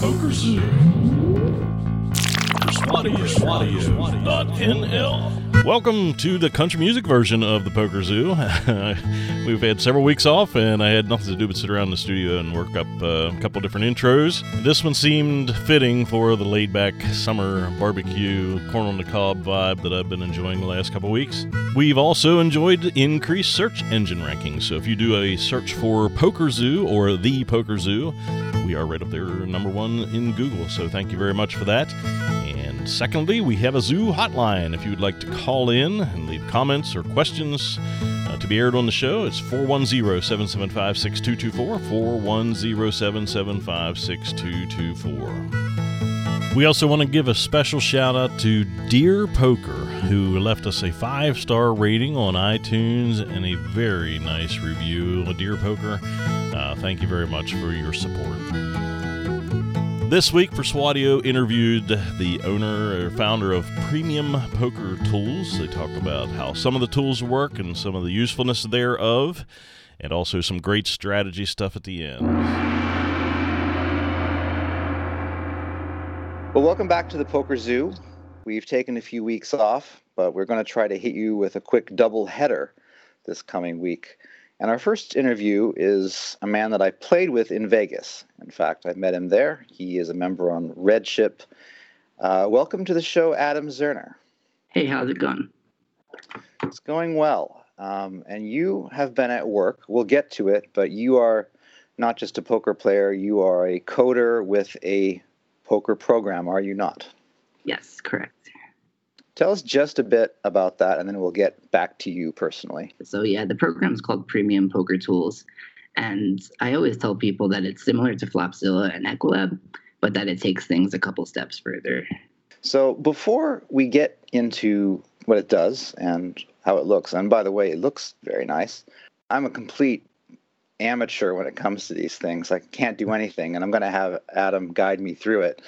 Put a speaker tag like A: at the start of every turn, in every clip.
A: Poker Zoo. NL. Welcome to the country music version of the Poker Zoo. We've had several weeks off, and I had nothing to do but sit around the studio and work up uh, a couple different intros. This one seemed fitting for the laid back summer barbecue, corn on the cob vibe that I've been enjoying the last couple weeks. We've also enjoyed increased search engine rankings. So if you do a search for Poker Zoo or the Poker Zoo, we are right up there, number one in Google. So thank you very much for that. And secondly, we have a zoo hotline. If you would like to call in and leave comments or questions uh, to be aired on the show, it's 410 775 6224. 410 775 6224. We also want to give a special shout out to Dear Poker, who left us a five star rating on iTunes and a very nice review. Dear Poker, uh, thank you very much for your support. This week, Persuadio interviewed the owner or founder of Premium Poker Tools. They talk about how some of the tools work and some of the usefulness thereof, and also some great strategy stuff at the end.
B: Well, welcome back to the Poker Zoo. We've taken a few weeks off, but we're going to try to hit you with a quick double header this coming week. And our first interview is a man that I played with in Vegas. In fact, I met him there. He is a member on Red Chip. Uh, welcome to the show, Adam Zerner.
C: Hey, how's it going?
B: It's going well. Um, and you have been at work. We'll get to it, but you are not just a poker player, you are a coder with a poker program, are you not?
C: Yes, correct.
B: Tell us just a bit about that, and then we'll get back to you personally.
C: So, yeah, the program is called Premium Poker Tools. And I always tell people that it's similar to Flopzilla and Equilab, but that it takes things a couple steps further.
B: So, before we get into what it does and how it looks, and by the way, it looks very nice, I'm a complete amateur when it comes to these things. I can't do anything, and I'm going to have Adam guide me through it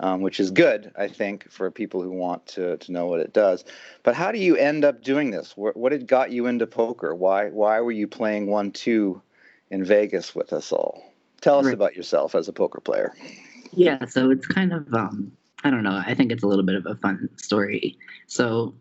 B: um, which is good, I think, for people who want to, to know what it does. But how do you end up doing this? What, what had got you into poker? Why why were you playing one two in Vegas with us all? Tell us right. about yourself as a poker player.
C: Yeah, so it's kind of um, I don't know. I think it's a little bit of a fun story. So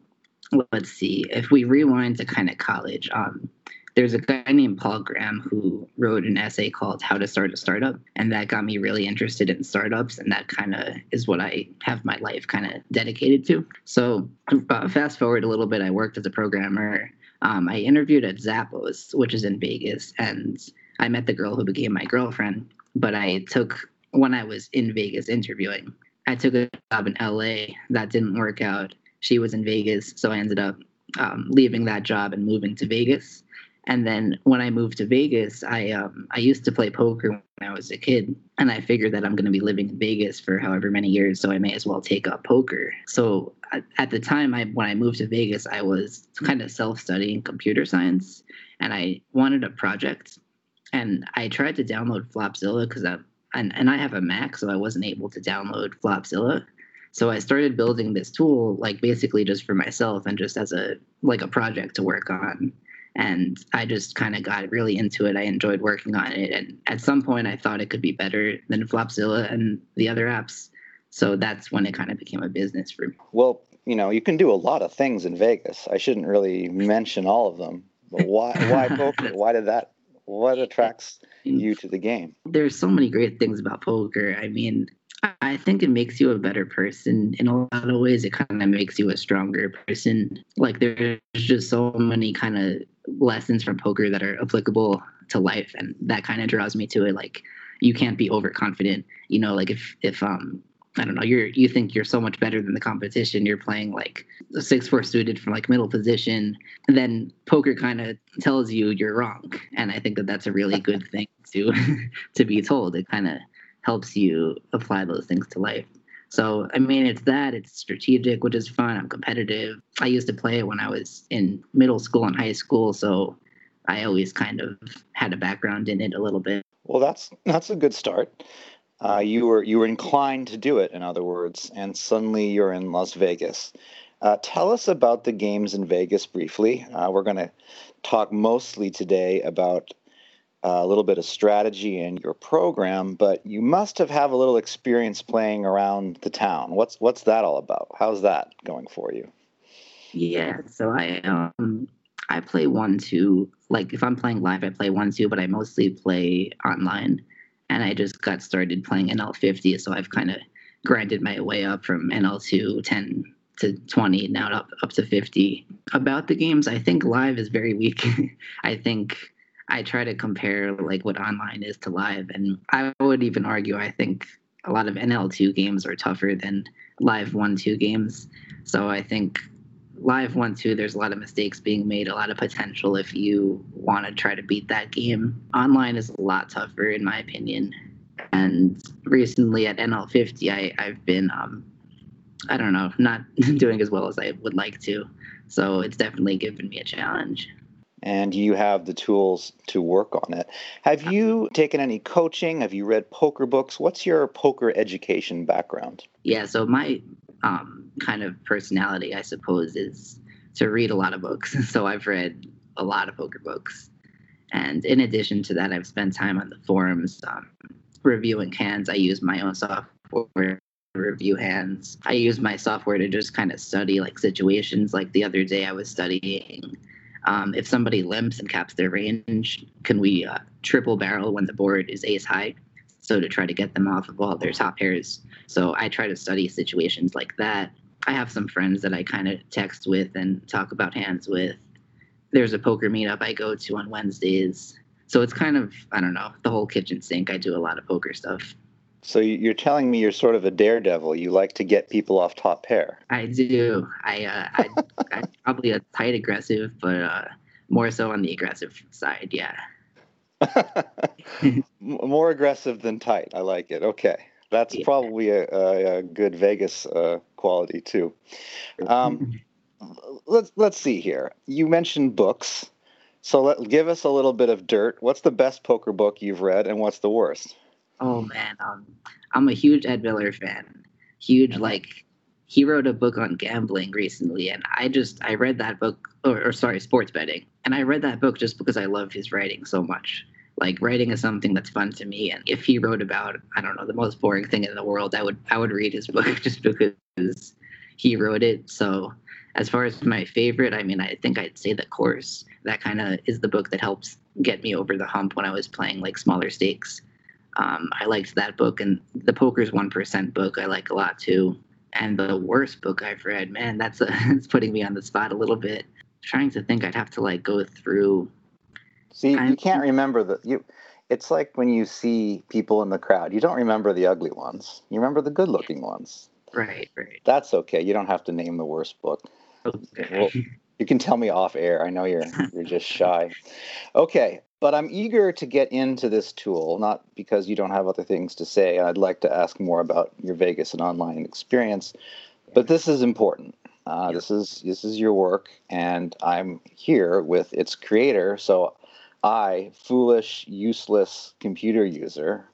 C: let's see. If we rewind to kind of college, um, there's a guy named Paul Graham who wrote an essay called How to Start a Startup. And that got me really interested in startups. And that kind of is what I have my life kind of dedicated to. So, uh, fast forward a little bit, I worked as a programmer. Um, I interviewed at Zappos, which is in Vegas. And I met the girl who became my girlfriend. But I took, when I was in Vegas interviewing, I took a job in LA. That didn't work out. She was in Vegas. So I ended up um, leaving that job and moving to Vegas. And then when I moved to Vegas, I um, I used to play poker when I was a kid, and I figured that I'm going to be living in Vegas for however many years, so I may as well take up poker. So at the time, I when I moved to Vegas, I was kind of self-studying computer science, and I wanted a project, and I tried to download Flopzilla because I and, and I have a Mac, so I wasn't able to download Flopzilla. So I started building this tool, like basically just for myself and just as a like a project to work on and I just kind of got really into it. I enjoyed working on it, and at some point, I thought it could be better than Flopzilla and the other apps. So that's when it kind of became a business for me.
B: Well, you know, you can do a lot of things in Vegas. I shouldn't really mention all of them, but why? Why poker? Why did that? What attracts you to the game?
C: There's so many great things about poker. I mean, I think it makes you a better person in a lot of ways. It kind of makes you a stronger person. Like there's just so many kind of lessons from poker that are applicable to life, and that kind of draws me to it. Like you can't be overconfident. You know, like if if um I don't know, you're you think you're so much better than the competition. You're playing like a six four suited from like middle position. Then poker kind of tells you you're wrong, and I think that that's a really good thing to to be told. It kind of helps you apply those things to life. So, I mean, it's that, it's strategic, which is fun. I'm competitive. I used to play it when I was in middle school and high school. So I always kind of had a background in it a little bit.
B: Well, that's that's a good start. Uh, you were you were inclined to do it, in other words, and suddenly you're in Las Vegas. Uh, tell us about the games in Vegas briefly. Uh, we're going to talk mostly today about a little bit of strategy in your program, but you must have have a little experience playing around the town. What's what's that all about? How's that going for you?
C: Yeah, so I um I play one two. Like if I'm playing live, I play one two, but I mostly play online. And I just got started playing NL50, so I've kind of grinded my way up from NL2 10 to 20, now up up to 50. About the games, I think live is very weak. I think I try to compare like what online is to live, and I would even argue I think a lot of NL2 games are tougher than live one two games. So I think live one two there's a lot of mistakes being made a lot of potential if you want to try to beat that game. Online is a lot tougher in my opinion. And recently at nl50 I, i've been um, i don't know not doing as well as i would like to. So it's definitely given me a challenge
B: and you have the tools to work on it. Have you taken any coaching? Have you read poker books? What's your poker education background?
C: Yeah, so my um, kind of personality, I suppose, is to read a lot of books. So I've read a lot of poker books. And in addition to that, I've spent time on the forums um, reviewing hands. I use my own software to review hands. I use my software to just kind of study like situations. Like the other day, I was studying um, if somebody limps and caps their range, can we uh, triple barrel when the board is ace high? So to try to get them off of all their top pairs. So I try to study situations like that. I have some friends that I kind of text with and talk about hands with. There's a poker meetup I go to on Wednesdays. So it's kind of, I don't know, the whole kitchen sink. I do a lot of poker stuff.
B: So you're telling me you're sort of a daredevil. You like to get people off top pair.
C: I do. I, uh, I, I'm probably a tight aggressive, but uh, more so on the aggressive side. Yeah.
B: More aggressive than tight. I like it. Okay, that's yeah. probably a, a, a, good Vegas uh, quality too. Um, let's let's see here. You mentioned books, so let give us a little bit of dirt. What's the best poker book you've read, and what's the worst?
C: Oh man, um, I'm a huge Ed Miller fan. Huge, like he wrote a book on gambling recently, and I just I read that book, or, or sorry, sports betting, and I read that book just because I love his writing so much. Like writing is something that's fun to me, and if he wrote about I don't know the most boring thing in the world, I would I would read his book just because he wrote it. So as far as my favorite, I mean, I think I'd say the course. That kind of is the book that helps get me over the hump when I was playing like smaller stakes. Um, I liked that book, and the Poker's One Percent book I like a lot too. And the worst book I've read, man, that's a, it's putting me on the spot a little bit. trying to think, I'd have to like go through.
B: See, you can't remember the you. It's like when you see people in the crowd, you don't remember the ugly ones. You remember the good-looking ones.
C: Right, right.
B: That's okay. You don't have to name the worst book. Okay. Well, you can tell me off air. I know you're you're just shy. Okay, but I'm eager to get into this tool, not because you don't have other things to say. I'd like to ask more about your Vegas and online experience, but this is important. Uh, This is this is your work, and I'm here with its creator. So, I, foolish, useless computer user,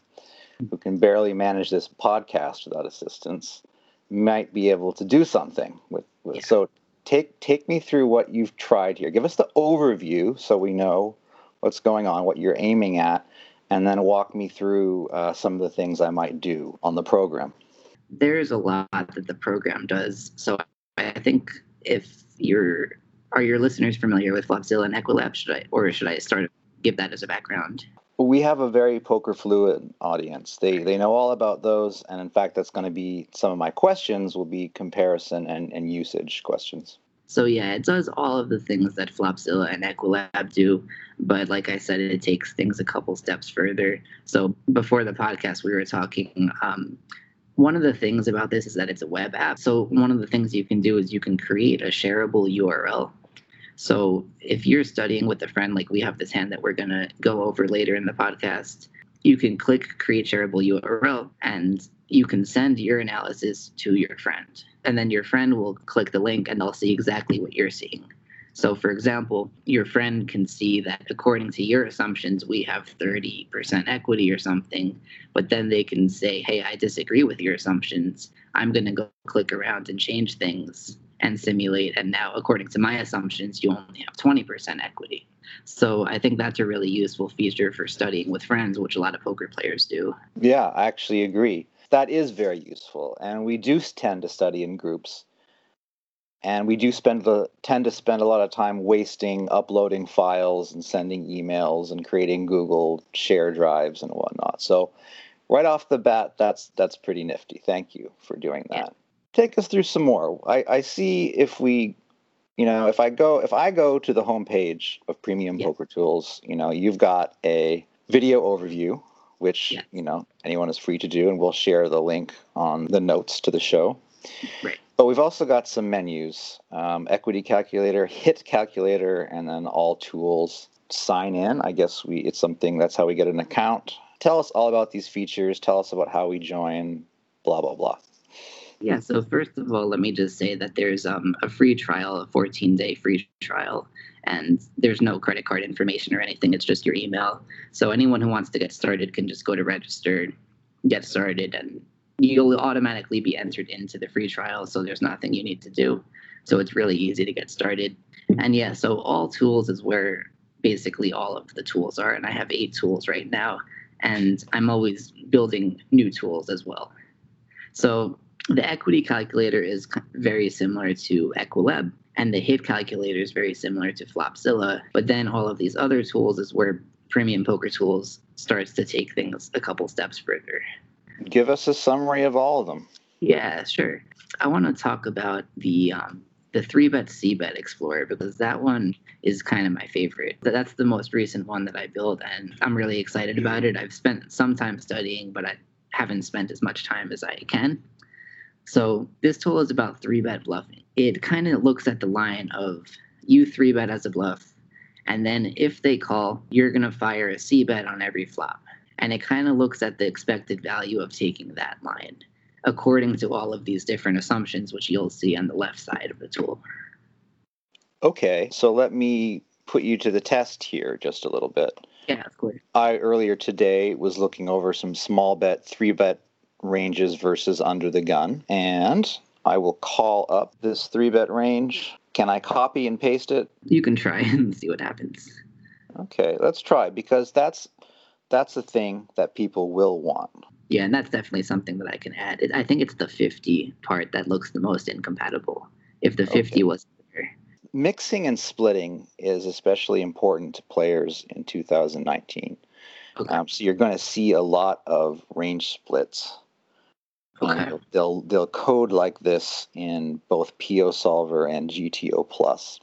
B: who can barely manage this podcast without assistance, might be able to do something with. with. So, take take me through what you've tried here. Give us the overview so we know what's going on, what you're aiming at, and then walk me through uh, some of the things I might do on the program.
C: There's a lot that the program does. So I think if you're are your listeners familiar with Flopzilla and Equilab, should I or should I start give that as a background?
B: We have a very poker fluid audience. They they know all about those, and in fact, that's going to be some of my questions will be comparison and, and usage questions.
C: So yeah, it does all of the things that Flopzilla and Equilab do, but like I said, it takes things a couple steps further. So before the podcast, we were talking. Um, one of the things about this is that it's a web app. So one of the things you can do is you can create a shareable URL. So if you're studying with a friend, like we have this hand that we're gonna go over later in the podcast, you can click create shareable URL and you can send your analysis to your friend. And then your friend will click the link and they'll see exactly what you're seeing. So, for example, your friend can see that according to your assumptions, we have 30% equity or something, but then they can say, hey, I disagree with your assumptions. I'm going to go click around and change things. And simulate. And now, according to my assumptions, you only have 20% equity. So I think that's a really useful feature for studying with friends, which a lot of poker players do.
B: Yeah, I actually agree. That is very useful. And we do tend to study in groups. And we do spend the tend to spend a lot of time wasting uploading files and sending emails and creating Google share drives and whatnot. So right off the bat, that's that's pretty nifty. Thank you for doing that. Yeah. Take us through some more. I, I see if we you know, if I go if I go to the homepage of Premium yeah. Poker Tools, you know, you've got a video overview, which yeah. you know anyone is free to do, and we'll share the link on the notes to the show.
C: Right.
B: But we've also got some menus: um, equity calculator, hit calculator, and then all tools. Sign in. I guess we it's something that's how we get an account. Tell us all about these features. Tell us about how we join. Blah blah blah.
C: Yeah, so first of all, let me just say that there's um, a free trial, a 14 day free trial, and there's no credit card information or anything. It's just your email. So anyone who wants to get started can just go to register, get started, and you'll automatically be entered into the free trial. So there's nothing you need to do. So it's really easy to get started. And yeah, so all tools is where basically all of the tools are. And I have eight tools right now, and I'm always building new tools as well. So the equity calculator is very similar to Equilab, and the hit calculator is very similar to Flopzilla. But then all of these other tools is where Premium Poker Tools starts to take things a couple steps further.
B: Give us a summary of all of them.
C: Yeah, sure. I want to talk about the um, the three bet C bet explorer because that one is kind of my favorite. That's the most recent one that I built, and I'm really excited about it. I've spent some time studying, but I haven't spent as much time as I can. So this tool is about three bet bluffing. It kind of looks at the line of you three bet as a bluff, and then if they call, you're gonna fire a C bet on every flop. And it kind of looks at the expected value of taking that line according to all of these different assumptions, which you'll see on the left side of the tool.
B: Okay, so let me put you to the test here just a little bit.
C: Yeah, of course.
B: I earlier today was looking over some small bet, three bet ranges versus under the gun. And I will call up this three bet range. Can I copy and paste it?
C: You can try and see what happens.
B: Okay, let's try because that's that's the thing that people will want.
C: Yeah, and that's definitely something that I can add. I think it's the 50 part that looks the most incompatible. If the 50 okay. was there.
B: Mixing and splitting is especially important to players in 2019. Okay. Um, so you're going to see a lot of range splits Okay. Um, they'll they'll code like this in both PioSolver and GTO Plus,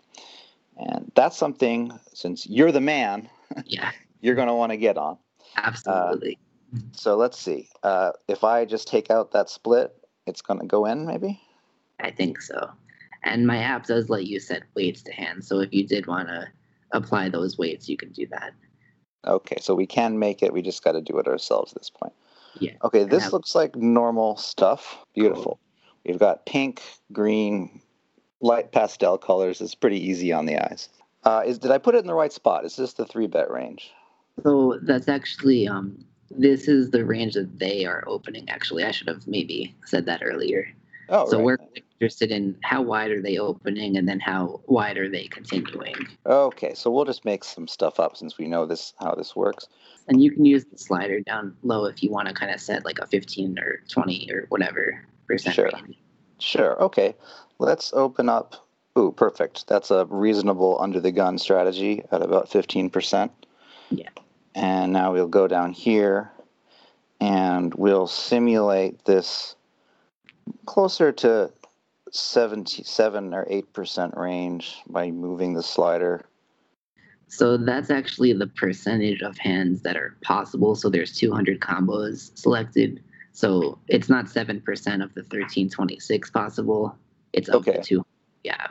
B: and that's something since you're the man,
C: yeah,
B: you're going to want to get on.
C: Absolutely.
B: Uh, so let's see. Uh, if I just take out that split, it's going to go in, maybe.
C: I think so. And my app does let you set weights to hand, so if you did want to apply those weights, you can do that.
B: Okay, so we can make it. We just got to do it ourselves at this point.
C: Yeah.
B: Okay, this have... looks like normal stuff. Beautiful. Cool. We've got pink, green, light pastel colors. It's pretty easy on the eyes. Uh, is did I put it in the right spot? Is this the three bet range?
C: So that's actually um, this is the range that they are opening. Actually, I should have maybe said that earlier.
B: Oh,
C: so
B: right.
C: we're interested in how wide are they opening, and then how wide are they continuing.
B: Okay, so we'll just make some stuff up since we know this how this works.
C: And you can use the slider down low if you want to kind of set like a 15 or 20 or whatever percent
B: sure.
C: range.
B: Sure. Okay. Let's open up. Ooh, perfect. That's a reasonable under the gun strategy at about 15%.
C: Yeah.
B: And now we'll go down here and we'll simulate this closer to 77 or 8% range by moving the slider
C: so that's actually the percentage of hands that are possible. So there's 200 combos selected. So it's not 7% of the 1326 possible. It's of okay. the two. Yeah.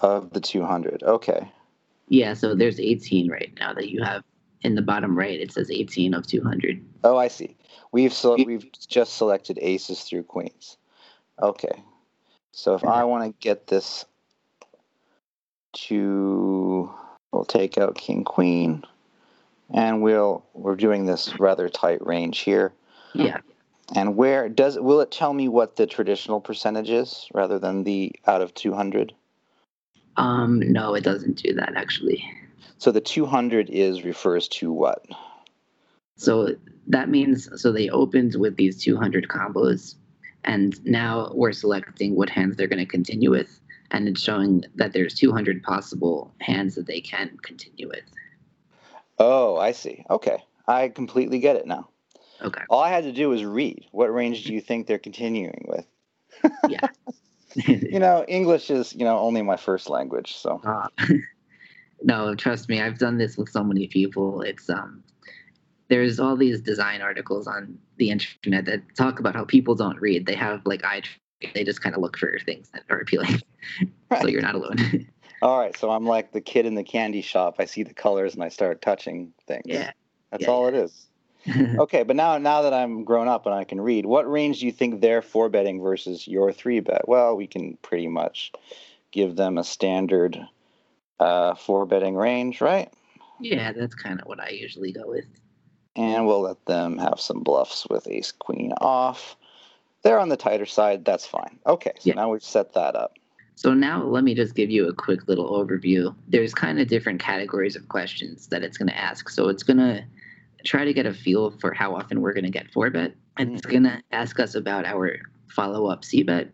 B: Of the 200. Okay.
C: Yeah. So there's 18 right now that you have in the bottom right. It says 18 of 200.
B: Oh, I see. We've so we've just selected aces through queens. Okay. So if I want to get this to We'll take out king queen, and we'll we're doing this rather tight range here.
C: Yeah.
B: And where does will it tell me what the traditional percentage is rather than the out of 200?
C: Um, no, it doesn't do that actually.
B: So the 200 is refers to what?
C: So that means so they opened with these 200 combos, and now we're selecting what hands they're going to continue with, and it's showing that there's 200 possible hands that they can continue with.
B: Oh, I see. Okay, I completely get it now.
C: Okay.
B: All I had to do was read. What range do you think they're continuing with?
C: Yeah.
B: You know, English is you know only my first language, so
C: Uh, no, trust me, I've done this with so many people. It's um, there's all these design articles on the internet that talk about how people don't read. They have like eye, they just kind of look for things that are appealing. so you're not alone.
B: All right, so I'm like the kid in the candy shop. I see the colors and I start touching things.
C: yeah.
B: That's
C: yeah,
B: all it is. Okay, but now now that I'm grown up and I can read, what range do you think they're four betting versus your three bet? Well, we can pretty much give them a standard uh, four betting range, right?
C: yeah, that's kind of what I usually go with.
B: And we'll let them have some bluffs with ace queen off. They're on the tighter side. That's fine. Okay, so
C: Yeah.
B: now we've set that up.
C: So now let me just give you a quick little overview. There's kind of different categories of questions that it's going to ask. So it's going to try to get a feel for how often we're going to get four bet. And it's mm. going to ask us about our follow up C bet.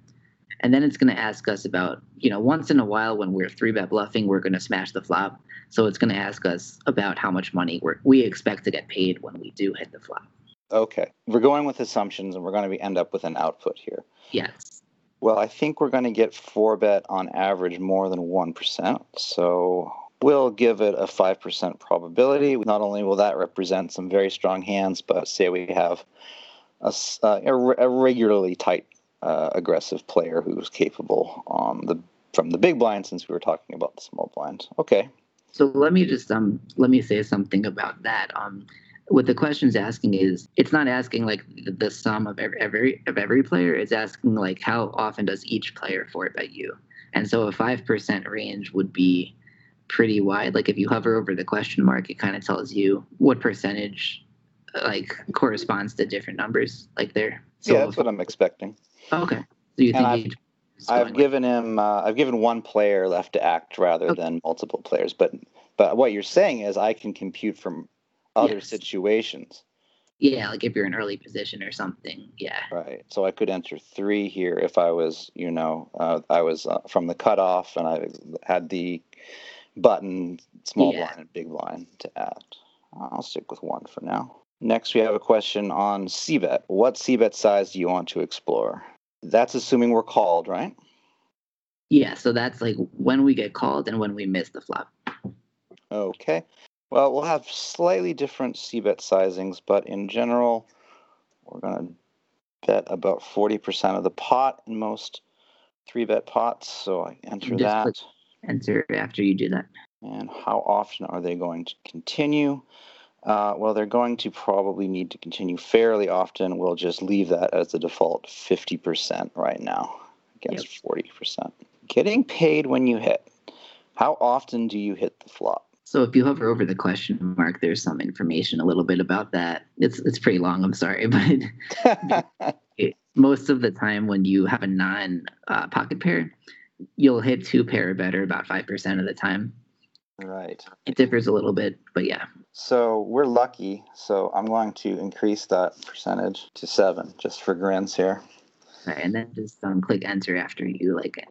C: And then it's going to ask us about, you know, once in a while when we're three bet bluffing, we're going to smash the flop. So it's going to ask us about how much money we're, we expect to get paid when we do hit the flop.
B: Okay, we're going with assumptions, and we're going to be, end up with an output here.
C: Yes.
B: Well, I think we're going to get four bet on average more than 1%. So we'll give it a 5% probability. Not only will that represent some very strong hands, but say we have a, uh, a a regularly tight, uh, aggressive player who's capable on the from the big blind since we were talking about the small blind. Okay.
C: So let me just um let me say something about that. Um, what the question's asking is it's not asking like the, sum of every, every of every player. It's asking like how often does each player four bet you? And so a five percent range would be pretty wide. Like if you hover over the question mark, it kind of tells you what percentage like corresponds to different numbers. Like there. So
B: yeah, that's what I'm expecting.
C: okay. So you think
B: I've- I've
C: like-
B: given him uh, I've given one player left to act rather
C: Okay.
B: than multiple players. But but what you're saying is I can compute from other
C: Yes.
B: situations.
C: yeah, like if you're in early position or something. Yeah.
B: Right. So I could enter three here if I was, you know, uh, I was uh, from the cutoff and I had the button small
C: Yeah.
B: blind and big blind to add. I'll stick with one for now. Next, we have a question on CBET. What CBET size do you want to explore? That's assuming we're called, right?
C: Yeah, so that's like when we get called and when we miss the flop.
B: Okay. Well, we'll have slightly different CBET sizings, but in general, we're going to bet about 40% of the pot in most three bet pots. So I enter
C: Just
B: that.
C: Enter after you do that.
B: And how often are they going to continue? Uh, well, they're going to probably need to continue fairly often. We'll just leave that as the default 50% right now against 40%. Getting paid when you hit. How often do you hit the flop?
C: So if you hover over the question mark, there's some information a little bit about that. It's it's pretty long. I'm sorry, but it, most of the time when you have a non uh, pocket pair, you'll hit two pair or better about five percent of the time.
B: Right.
C: It differs a little bit, but yeah.
B: So we're lucky. So I'm going to increase that percentage to seven just for grins here.
C: Right, and then just um, click enter after you like it.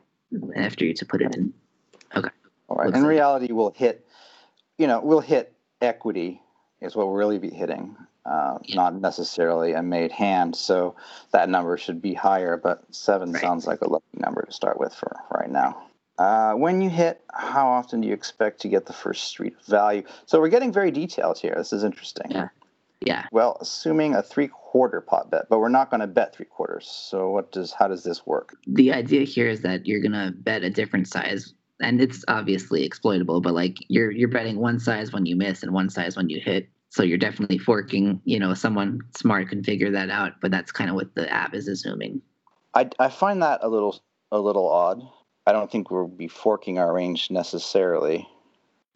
C: after you to put it in. Okay.
B: All right.
C: Looks
B: In
C: like-
B: reality, we'll hit, you know, we'll hit equity is what we'll really be hitting, uh,
C: Yeah.
B: not necessarily a made hand. So that number should be higher, but seven
C: Right.
B: sounds like a lucky number to start with for right now. Uh, when you hit, how often do you expect to get the first street of value? So we're getting very detailed here. This is interesting.
C: Yeah. Yeah.
B: Well, assuming a three quarter pot bet, but we're not going to bet three quarters. So what does how does this work?
C: the idea here is that you're gonna bet a different size and it's obviously exploitable but like you're you're betting one size when you miss and one size when you hit so you're definitely forking you know someone smart can figure that out but that's kind of what the app is assuming
B: I, I find that a little a little odd. I don't think we'll be forking our range necessarily.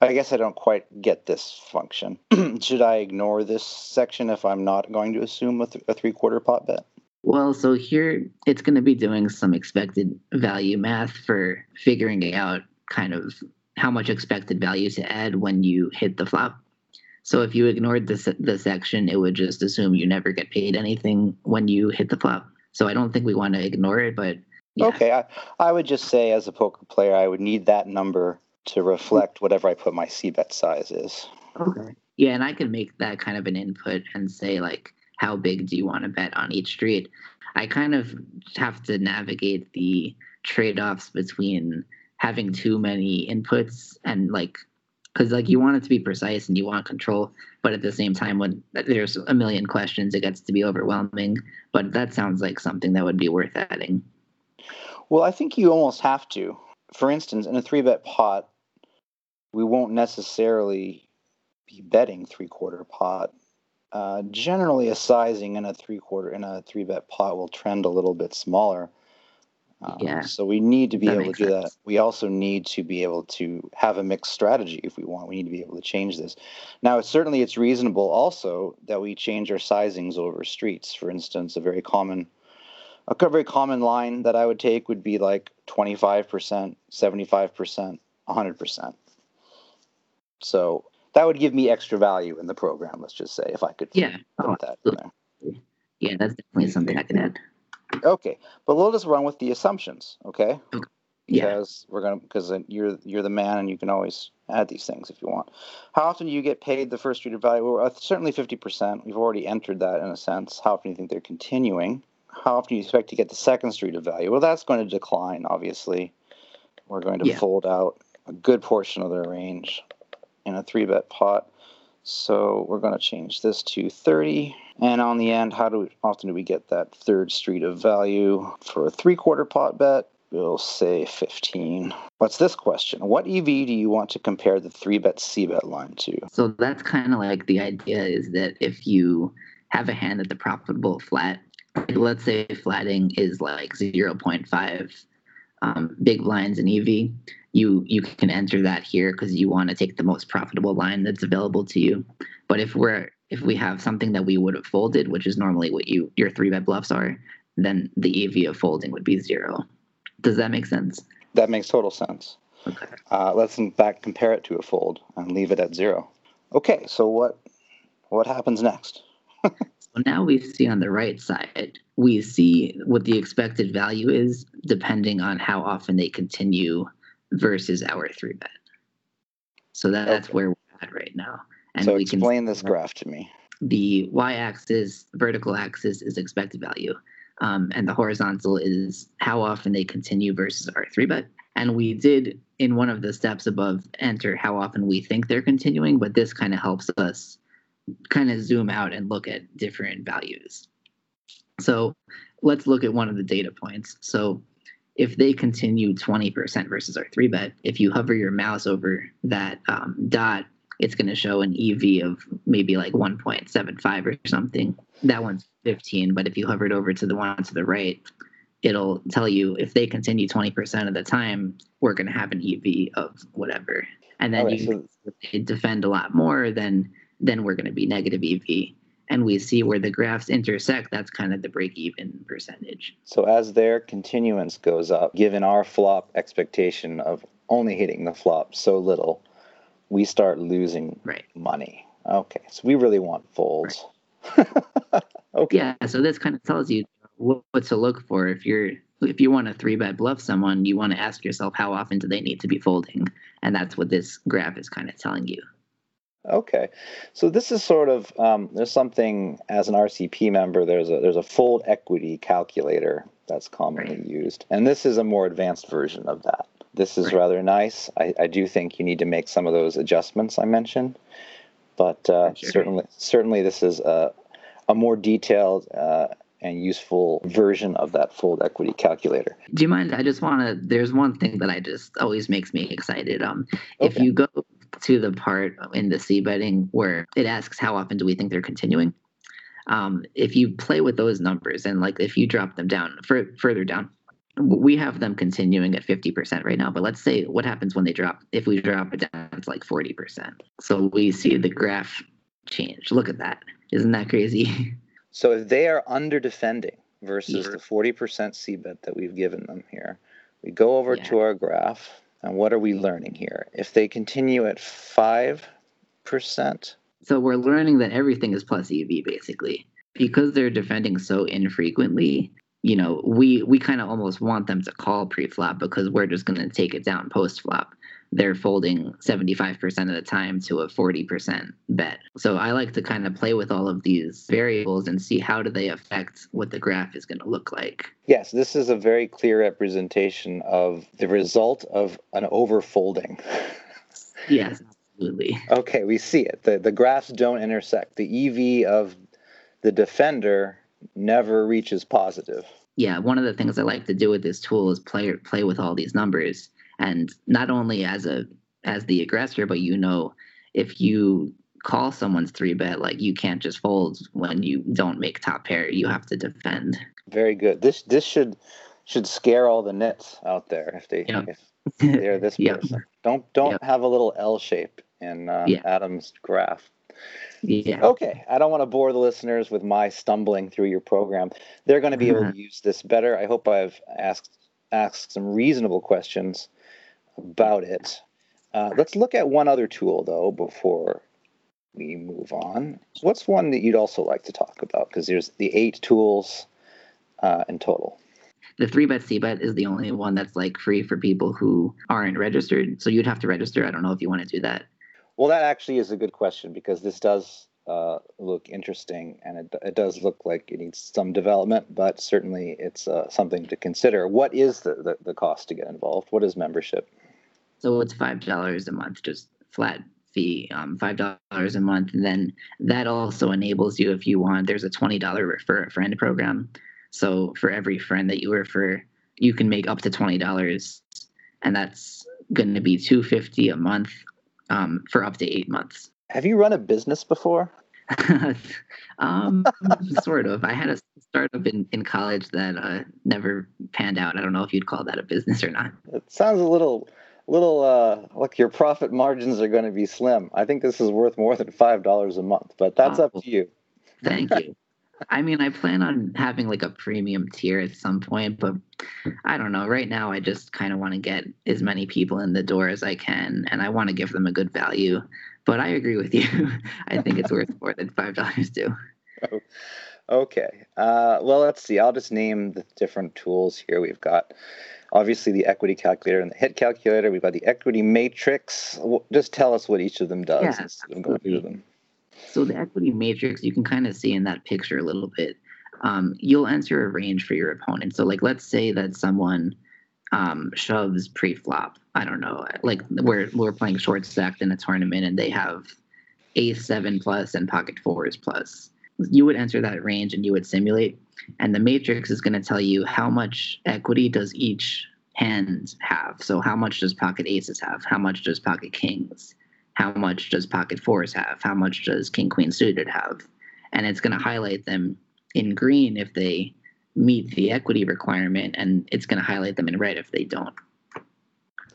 B: I guess I don't quite get this function. Should I ignore this section if I'm not going to assume a, th- a three quarter pot bet?
C: Well, so here it's going to be doing some expected value math for figuring out kind of how much expected value to add when you hit the flop. So if you ignored this the section, it would just assume you never get paid anything when you hit the flop. So I don't think we want to ignore it, but yeah.
B: Okay, I, I would just say as a poker player, I would need that number to reflect whatever I put my C bet size is.
C: Okay. Yeah, and I can make that kind of an input and say like, how big do you want to bet on each street? I kind of have to navigate the trade-offs between having too many inputs and like because like you want it to be precise and you want control but at the same time when there's a million questions it gets to be overwhelming but that sounds like something that would be worth adding
B: well i think you almost have to for instance in a three bet pot we won't necessarily be betting three quarter pot uh, generally a sizing in a three quarter in a three bet pot will trend a little bit smaller um,
C: yeah.
B: So we need to be
C: That
B: able to do that. We also need to be able to have a mixed strategy if we want. We need to be able to change this. Now, it's, certainly, it's reasonable also that we change our sizings over streets. For instance, a very common, a very common line that I would take would be like twenty five percent, seventy five percent, hundred percent. So that would give me extra value in the program. Let's just say if I could
C: Yeah.
B: put
C: Oh,
B: that in there.
C: yeah, that's definitely something I can add.
B: Okay, but we'll just run with the assumptions, okay?
C: Okay. Yeah.
B: Because we're gonna because you're you're the man and you can always add these things if you want. How often do you get paid the first of value? Well, uh, certainly fifty percent. We've already entered that in a sense. How often do you think they're continuing? How often do you expect to get the second street of value? Well, that's going to decline. Obviously, we're going to
C: Yeah.
B: fold out a good portion of their range in a three bet pot. So we're going to change this to 30. And on the end, how do we, often do we get that third street of value for a three quarter pot bet? We'll say 15. What's this question? What EV do you want to compare the three bet C bet line to?
C: So that's kind of like the idea is that if you have a hand at the profitable flat, like let's say flatting is like 0.5 um, big blinds in EV, you you can enter that here because you want to take the most profitable line that's available to you. But if we're if we have something that we would have folded, which is normally what you your three bet bluffs are, then the EV of folding would be zero. Does that make sense?
B: That makes total sense.
C: Okay.
B: Uh, let's in fact compare it to a fold and leave it at zero. Okay, so what what happens next?
C: So now we see on the right side, we see what the expected value is depending on how often they continue versus our three bet. So that's
B: Okay.
C: where we're at right now. And
B: so
C: we can
B: explain this graph to me.
C: the y-axis, vertical axis is expected value, um, and the horizontal is how often they continue versus our three bet. And we did in one of the steps above enter how often we think they're continuing, but this kind of helps us kind of zoom out and look at different values. So let's look at one of the data points. So if they continue 20% versus our three bet, if you hover your mouse over that um, dot, it's going to show an EV of maybe like 1.75 or something. That one's 15, but if you hover it over to the one to the right, it'll tell you if they continue 20% of the time, we're going to have an EV of whatever. And then
B: right,
C: you
B: so
C: defend a lot more, then then we're going to be negative EV. And we see where the graphs intersect. That's kind of the break even percentage.
B: So as their continuance goes up, given our flop expectation of only hitting the flop so little, we start losing
C: Right.
B: money. Okay, so we really want folds. okay.
C: Yeah. So this kind of tells you what, what to look for if you're if you want to three bet bluff someone, you want to ask yourself how often do they need to be folding, and that's what this graph is kind of telling you.
B: Okay, so this is sort of um, there's something as an RCP member. There's a there's a fold equity calculator that's commonly
C: Right.
B: used, and this is a more advanced version of that. This is
C: Right.
B: rather nice. I, I do think you need to make some of those adjustments I mentioned, but uh,
C: Sure.
B: certainly certainly this is a a more detailed uh, and useful version of that fold equity calculator.
C: Do you mind? I just want to. There's one thing that I just always makes me excited. Um, if you go to the part in the C betting where it asks how often do we think they're continuing, um, if you play with those numbers and like if you drop them down fur- further down, we have them continuing at 50% right now. But let's say what happens when they drop. If we drop it down, it's like 40%. So we see the graph change. Look at that. Isn't that crazy?
B: So if they are under defending, versus
C: Yeah.
B: the 40% C bet that we've given them here. We go over
C: Yeah.
B: to our graph, and what are we learning here? If they continue at 5%,
C: So we're learning that everything is plus EV basically. Because they're defending so infrequently, you know, we we kind of almost want them to call pre-flop because we're just going to take it down post-flop. They're folding 75% of the time to a 40% bet. So I like to kind of play with all of these variables and see how do they affect what the graph is going to look like.
B: yes, this is a very clear representation of the result of an overfolding.
C: Yes, absolutely.
B: Okay, we see it. The the graphs don't intersect. The EV of the defender never reaches positive.
C: yeah, one of the things I like to do with this tool is play play with all these numbers, and not only as a as the aggressor, but you know, if you call someone's three bet, like you can't just fold when you don't make top pair. You have to defend.
B: Very good. This this should should scare all the nits out there if they
C: Yeah.
B: if they're this
C: Yeah.
B: person. Don't don't
C: Yep.
B: have a little L shape in uh,
C: Yeah.
B: Adam's graph.
C: yeah,
B: Okay, I don't want to bore the listeners with my stumbling through your program. They're going to be able to use this better. I hope I've asked asked some reasonable questions about it. Uh, let's look at one other tool though before we move on. What's one that you'd also like to talk about? Because there's the eight tools uh, in total.
C: the three bet C bet is the only one that's like free for people who aren't registered. So you'd have to register. I don't know if you want to do that.
B: Well, that actually is a good question because this does uh, look interesting and it, it does look like it needs some development, but certainly it's uh, something to consider. What is the, the, the cost to get involved? What is membership?
C: So it's five dollars a month, just flat fee, um, five dollars a month. And then that also enables you, if you want, there's a twenty dollar refer a friend program. So for every friend that you refer, you can make up to twenty dollars, and that's going to be two fifty a month um, for up to eight months.
B: Have you run a business before?
C: um, sort of. I had a startup in, in college that uh, never panned out. I don't know if you'd call that a business or not.
B: It sounds a little, little uh, like your profit margins are going to be slim. I think this is worth more than five dollars a month, but that's up
C: Oh.
B: to you.
C: Thank you. I mean, I plan on having like a premium tier at some point, but I don't know. Right now, I just kind of want to get as many people in the door as I can, and I want to give them a good value. But I agree with you. I think it's worth more than five dollars too.
B: Okay. Uh, well, let's see. I'll just name the different tools here. We've got obviously the equity calculator and the hit calculator. We've got the equity matrix. Just tell us what each of them does
C: Yeah,
B: instead of going through them.
C: So the equity matrix, you can kind of see in that picture a little bit. Um, you'll enter a range for your opponent. So like, let's say that someone um, shoves pre-flop. I don't know. Like we're we're playing short stacked in a tournament, and they have ace seven plus and pocket fours plus. You would enter that range and you would simulate, and the matrix is going to tell you how much equity does each hand have. So how much does pocket aces have? How much does pocket kings? how much does pocket fours have? How much does king queen suited have? And it's going to highlight them in green if they meet the equity requirement, and it's going to highlight them in red if they don't.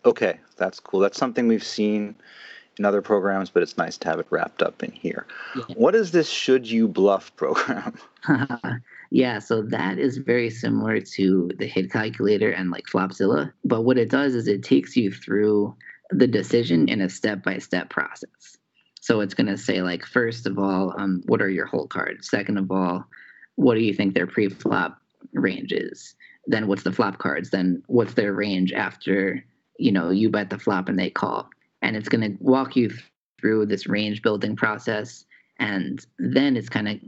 B: Okay, that's cool. That's something we've seen in other programs, but it's nice to have it wrapped up in here.
C: Yeah.
B: What is this should you bluff program?
C: yeah, so that is very similar to the hit calculator and like Flopzilla. But what it does is it takes you through the decision in a step by step process. So it's going to say, like, first of all, um, what are your hole cards? Second of all, what do you think their pre flop range is? Then what's the flop cards? Then what's their range after, you know, you bet the flop and they call? And it's going to walk you through this range building process. And then it's kind of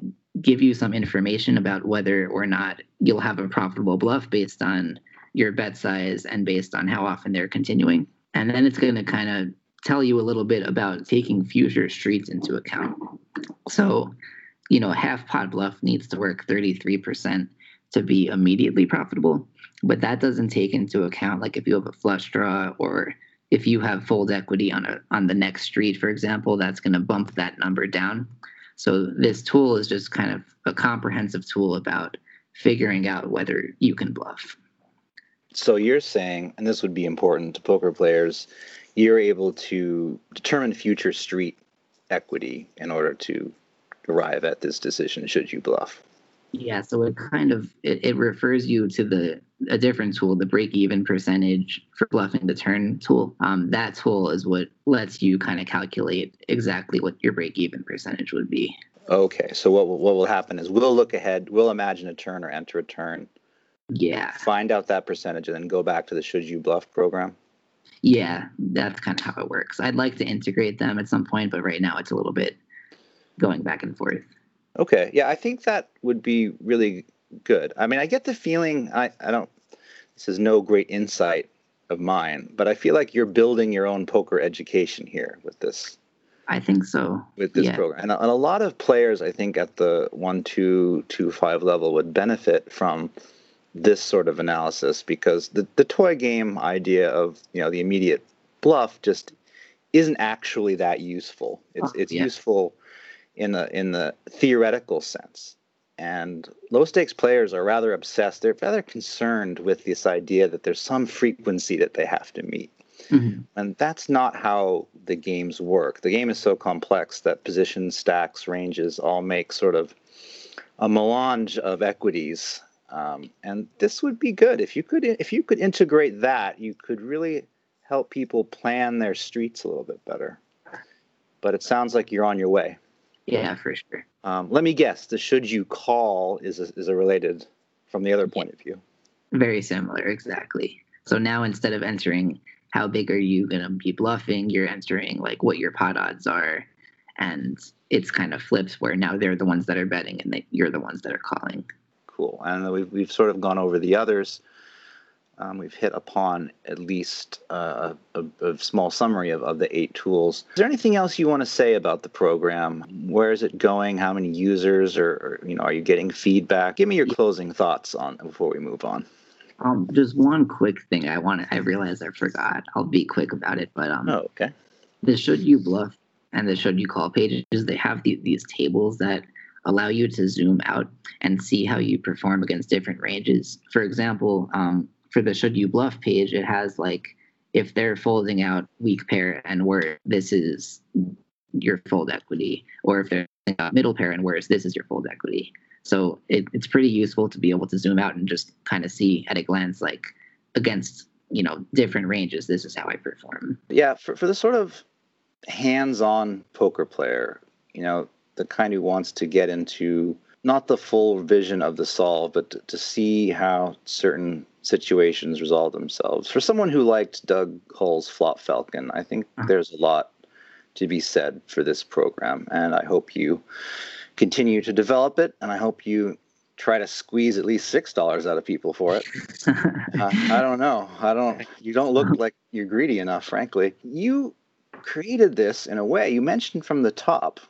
C: give you some information about whether or not you'll have a profitable bluff based on your bet size and based on how often they're continuing. And then it's going to kind of tell you a little bit about taking future streets into account. So, you know, half pot bluff needs to work 33% to be immediately profitable, but that doesn't take into account like if you have a flush draw or if you have fold equity on a on the next street, for example, that's going to bump that number down. So this tool is just kind of a comprehensive tool about figuring out whether you can bluff.
B: So you're saying, and this would be important to poker players, you're able to determine future street equity in order to arrive at this decision should you bluff.
C: Yeah, so it kind of it, it refers you to the a different tool, the break even percentage for bluffing the turn tool. Um, that tool is what lets you kind of calculate exactly what your break even percentage would be.
B: Okay, so what will, what will happen is we'll look ahead, we'll imagine a turn or enter a turn,
C: Yeah,
B: find out that percentage, and then go back to the should you bluff program.
C: yeah, that's kind of how it works. I'd like to integrate them at some point, but right now it's a little bit going back and forth.
B: Okay, yeah, I think that would be really good. I mean, I get the feeling I, I don't. This is no great insight of mine, but I feel like you're building your own poker education here with this
C: I think so.
B: with this
C: Yeah.
B: program. And a, and a lot of players, I think, at the one, two, two, five level would benefit from this sort of analysis because the, the toy game idea of you know the immediate bluff just isn't actually that useful. It's
C: Oh,
B: it's
C: yeah.
B: useful in the in the theoretical sense. And low stakes players are rather obsessed. They're rather concerned with this idea that there's some frequency that they have to meet.
C: Mhm.
B: And that's not how the games work. The game is so complex that positions, stacks, ranges all make sort of a melange of equities. Um, and this would be good if you could if you could integrate that. You could really help people plan their streets a little bit better. But it sounds like you're on your way.
C: Yeah, for sure.
B: Um, let me guess. The should you call is a, is a related from the other point of view.
C: Very similar, exactly. So now instead of entering how big are you going to be bluffing, you're entering like what your pot odds are. And it's kind of flips where now they're the ones that are betting and they, you're the ones that are calling.
B: Cool. And we've, we've sort of gone over the others. Um, we've hit upon at least uh, a, a small summary of, of the eight tools. Is there anything else you want to say about the program? Where is it going? How many users? Or, or you know, are you getting feedback? Give me your closing thoughts on before we move on.
C: Um, just one quick thing I want to, I realize I forgot. I'll be quick about it, but um,
B: Oh, okay.
C: the should you bluff and the should you call pages they have the, these tables that allow you to zoom out and see how you perform against different ranges for example um, for the should you bluff page it has like if they're folding out weak pair and worse this is your fold equity or if they're middle pair and worse this is your fold equity. So it, it's pretty useful to be able to zoom out and just kind of see at a glance like against you know different ranges this is how i perform.
B: Yeah, for, for the sort of hands-on poker player, you know, the kind who wants to get into not the full vision of the solve, but to, to see how certain situations resolve themselves. For someone who liked Doug Hull's Flop Falcon, I think
C: Uh-huh.
B: there's a lot to be said for this program, and I hope you continue to develop it, and I hope you try to squeeze at least six dollars out of people for it. Uh, I don't know. I don't. You don't look like you're greedy enough, frankly. You created this in a way. You mentioned from the top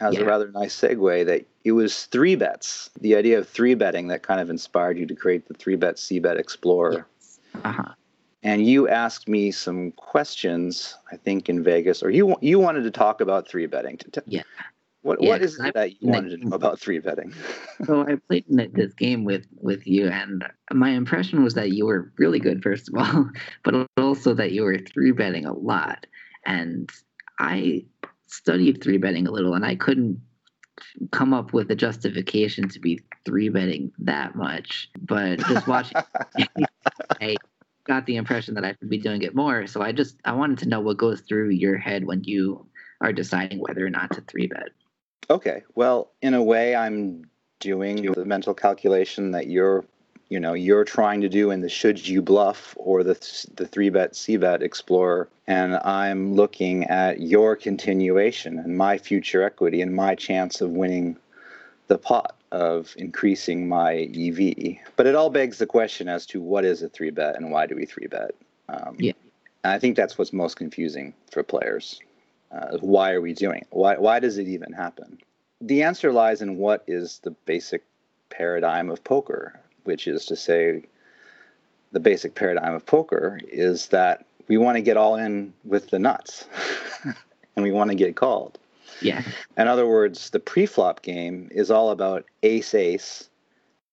B: as
C: Yeah.
B: a rather nice segue that it was three bets. The idea of three betting that kind of inspired you to create the three bet C bet Explorer.
C: uh-huh.
B: And you asked me some questions. I think in Vegas, or you you wanted to talk about three betting.
C: Yeah.
B: What
C: Yeah,
B: what is it that you wanted to know about three betting?
C: so I played in this game with with you, and my impression was that you were really good, first of all, but also that you were three betting a lot. And I studied three betting a little, and I couldn't come up with a justification to be three betting that much. But just watching, I got the impression that I should be doing it more. So I just I wanted to know what goes through your head when you are deciding whether or not to three bet.
B: Okay. Well, in a way, I'm doing the mental calculation that you're, you know, you're trying to do in the should you bluff or the the three bet C bet explorer, and I'm looking at your continuation and my future equity and my chance of winning the pot of increasing my EV. But it all begs the question as to what is a three bet and why do we three bet? Um,
C: Yeah.
B: And I think that's what's most confusing for players. Uh, why are we doing it? Why, why does it even happen? The answer lies in what is the basic paradigm of poker, which is to say, the basic paradigm of poker is that we want to get all in with the nuts and we want to get called.
C: Yeah.
B: In other words, the pre-flop game is all about ace ace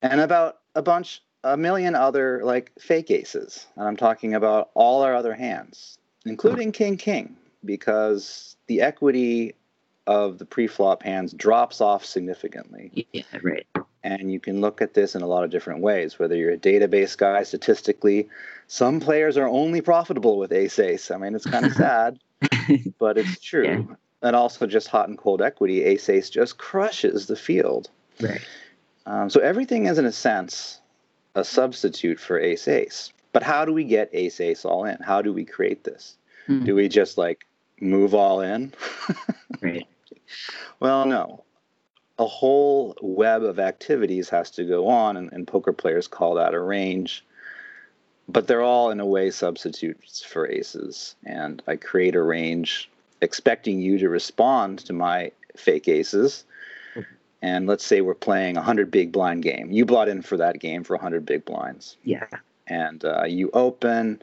B: and about a bunch a million other like fake aces. And I'm talking about all our other hands, including king king because the equity of the pre-flop hands drops off significantly.
C: Yeah, right.
B: And you can look at this in a lot of different ways, whether you're a database guy, statistically, some players are only profitable with ace ace. I mean, it's kind of sad, but it's true. Yeah. And also just hot and cold equity, ace ace just crushes the field.
C: Right.
B: Um, so everything is, in a sense, a substitute for ace ace. But how do we get ace ace all in? How do we create this? Mm-hmm. Do we just like move all in?
C: right.
B: Well, no. A whole web of activities has to go on, and, and poker players call that a range. But they're all, in a way, substitutes for aces. And I create a range expecting you to respond to my fake aces and let's say we're playing a 100 big blind game. You bought in for that game for 100 big blinds.
C: Yeah.
B: And uh, you open,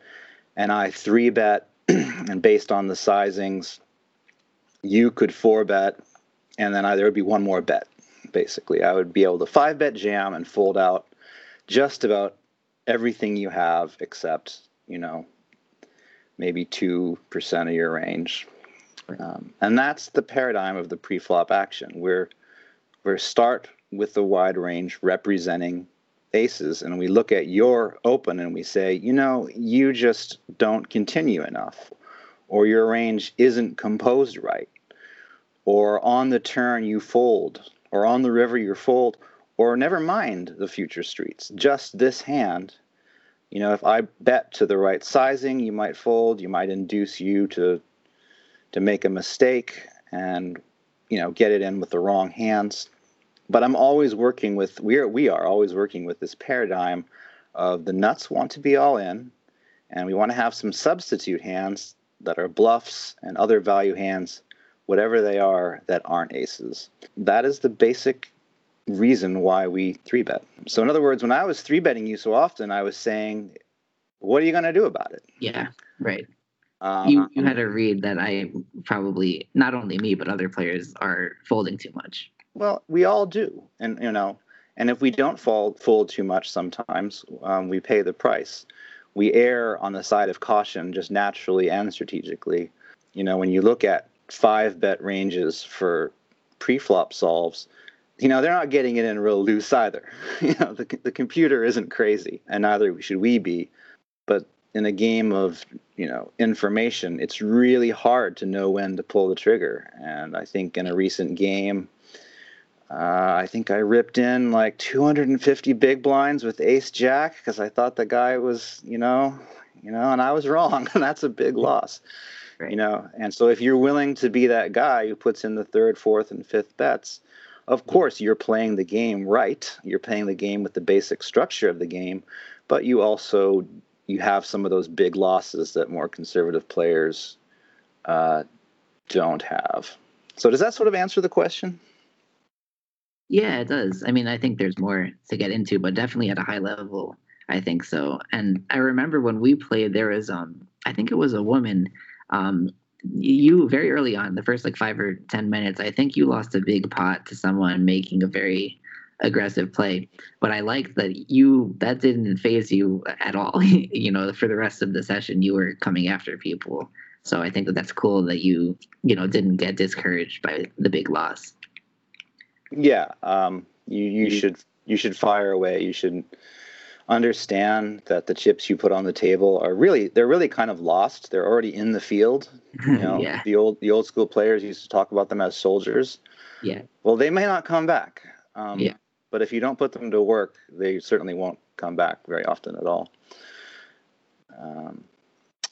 B: and I three bet, and based on the sizings, you could four bet, and then I, there would be one more bet. Basically, I would be able to five bet jam and fold out just about everything you have except, you know, maybe 2% of your range. Um, and that's the paradigm of the pre-flop action. We're we start with the wide range representing aces and we look at your open and we say, you know, you just don't continue enough, or your range isn't composed right, or on the turn you fold, or on the river you fold, or never mind the future streets, just this hand. You know, if I bet to the right sizing, you might fold, you might induce you to to make a mistake and you know get it in with the wrong hands but i'm always working with we are we are always working with this paradigm of the nuts want to be all in and we want to have some substitute hands that are bluffs and other value hands whatever they are that aren't aces that is the basic reason why we three bet so in other words when i was three betting you so often i was saying what are you going to do about it
C: yeah right um, you, you had a read that I probably not only me but other players are folding too much.
B: Well, we all do, and you know, and if we don't fall fold too much, sometimes um, we pay the price. We err on the side of caution, just naturally and strategically. You know, when you look at five bet ranges for pre-flop solves, you know they're not getting it in real loose either. you know, the the computer isn't crazy, and neither should we be. But in a game of you know information, it's really hard to know when to pull the trigger. And I think in a recent game, uh, I think I ripped in like 250 big blinds with Ace Jack because I thought the guy was you know you know, and I was wrong, and that's a big loss. Right. You know, and so if you're willing to be that guy who puts in the third, fourth, and fifth bets, of course you're playing the game right. You're playing the game with the basic structure of the game, but you also you have some of those big losses that more conservative players uh, don't have. So does that sort of answer the question?
C: Yeah, it does. I mean, I think there's more to get into, but definitely at a high level, I think so. And I remember when we played, there was um, I think it was a woman. Um, you very early on, the first like five or ten minutes, I think you lost a big pot to someone making a very aggressive play. But I like that you that didn't faze you at all. you know, for the rest of the session, you were coming after people. So I think that that's cool that you you know didn't get discouraged by the big loss.
B: Yeah, um, you you mm-hmm. should you should fire away. You should understand that the chips you put on the table are really they're really kind of lost. They're already in the field. You know, yeah. the old the old school players used to talk about them as soldiers.
C: Yeah.
B: Well, they may not come back.
C: Um, yeah.
B: But if you don't put them to work, they certainly won't come back very often at all. Um,